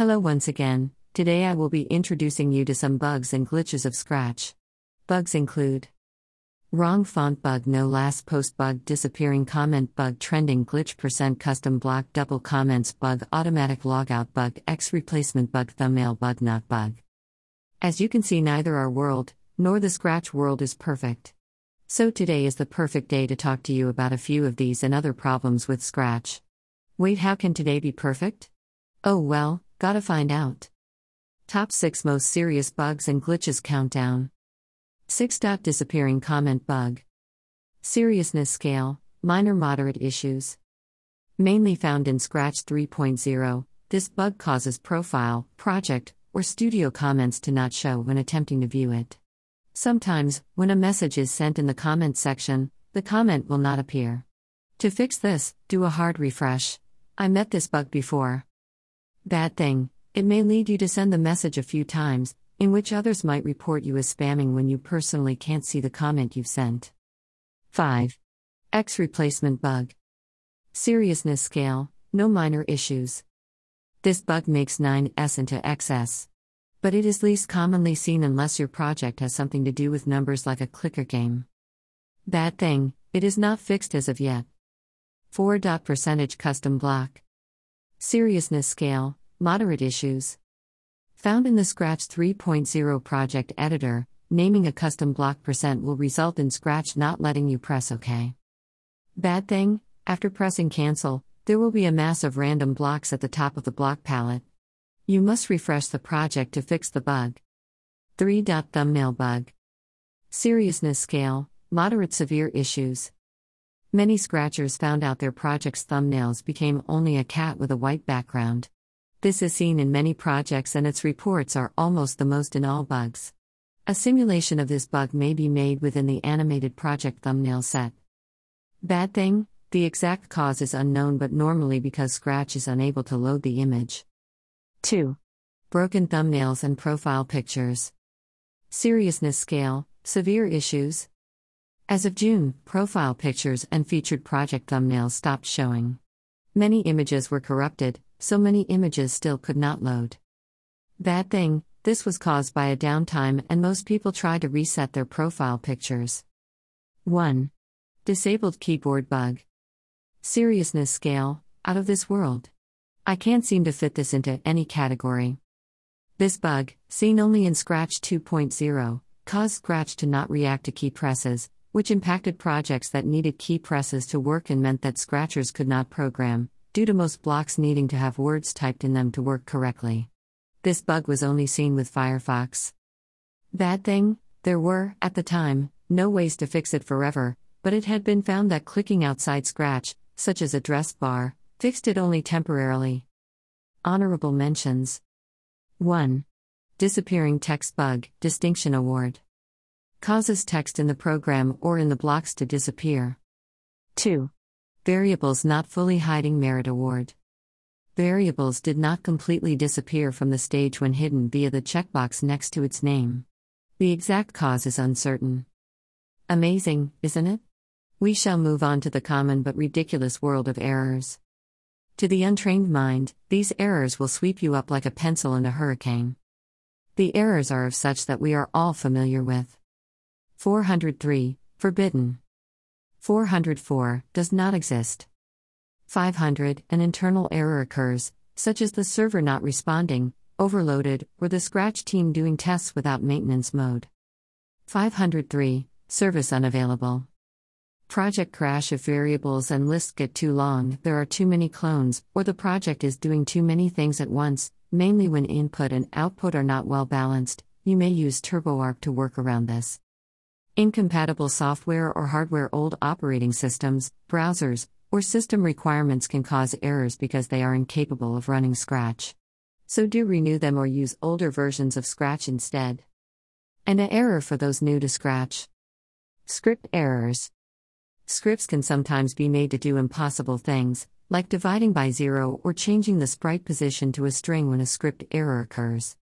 Hello once again. Today I will be introducing you to some bugs and glitches of Scratch. Bugs include Wrong font bug, no last post bug, disappearing comment bug, trending glitch, percent custom block, double comments bug, automatic logout bug, X replacement bug, thumbnail bug, not bug. As you can see, neither our world nor the Scratch world is perfect. So today is the perfect day to talk to you about a few of these and other problems with Scratch. Wait, how can today be perfect? Oh well, gotta find out. Top 6 Most Serious Bugs and Glitches Countdown 6. Disappearing comment bug. Seriousness scale, minor moderate issues. Mainly found in Scratch 3.0, this bug causes profile, project, or studio comments to not show when attempting to view it. Sometimes, when a message is sent in the comment section, the comment will not appear. To fix this, do a hard refresh. I met this bug before. Bad thing, it may lead you to send the message a few times, in which others might report you as spamming when you personally can't see the comment you've sent. 5. X replacement bug. Seriousness scale, no minor issues. This bug makes 9S into XS. But it is least commonly seen unless your project has something to do with numbers like a clicker game. Bad thing, it is not fixed as of yet. 4. Percentage custom block. Seriousness scale, moderate issues. Found in the Scratch 3.0 project editor, naming a custom block percent will result in Scratch not letting you press OK. Bad thing, after pressing cancel, there will be a mass of random blocks at the top of the block palette. You must refresh the project to fix the bug. 3. Thumbnail bug. Seriousness scale, moderate severe issues. Many scratchers found out their project's thumbnails became only a cat with a white background. This is seen in many projects and its reports are almost the most in all bugs. A simulation of this bug may be made within the animated project thumbnail set. Bad thing, the exact cause is unknown but normally because Scratch is unable to load the image. 2. Broken thumbnails and profile pictures. Seriousness scale, severe issues. As of June, profile pictures and featured project thumbnails stopped showing. Many images were corrupted, so many images still could not load. Bad thing, this was caused by a downtime and most people tried to reset their profile pictures. 1. Disabled keyboard bug. Seriousness scale, out of this world. I can't seem to fit this into any category. This bug, seen only in Scratch 2.0, caused Scratch to not react to key presses, which impacted projects that needed key presses to work and meant that Scratchers could not program, due to most blocks needing to have words typed in them to work correctly. This bug was only seen with Firefox. Bad thing, there were, at the time, no ways to fix it forever, but it had been found that clicking outside Scratch, such as address bar, fixed it only temporarily. Honorable mentions 1. Disappearing text bug, Distinction Award. Causes text in the program or in the blocks to disappear. 2. Variables not fully hiding merit award. Variables did not completely disappear from the stage when hidden via the checkbox next to its name. The exact cause is uncertain. Amazing, isn't it? We shall move on to the common but ridiculous world of errors. To the untrained mind, these errors will sweep you up like a pencil in a hurricane. The errors are of such that we are all familiar with. 403 Forbidden. 404 does not exist. 500 An internal error occurs, such as the server not responding, overloaded, or the Scratch team doing tests without maintenance mode. 503 Service unavailable. Project crash if variables and lists get too long, there are too many clones, or the project is doing too many things at once, mainly when input and output are not well balanced. You may use TurboWarp to work around this. Incompatible software or hardware, old operating systems, browsers, or system requirements can cause errors because they are incapable of running Scratch. So do renew them or use older versions of Scratch instead. And an error for those new to Scratch. Script errors. Scripts can sometimes be made to do impossible things, like dividing by zero or changing the sprite position to a string when a script error occurs.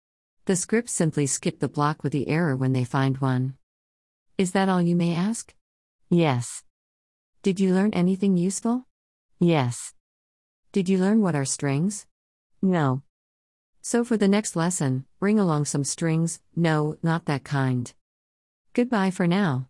The scripts simply skip the block with the error when they find one. Is that all you may ask? Yes. Did you learn anything useful? Yes. Did you learn what are strings? No. So for the next lesson, bring along some strings, no, not that kind. Goodbye for now.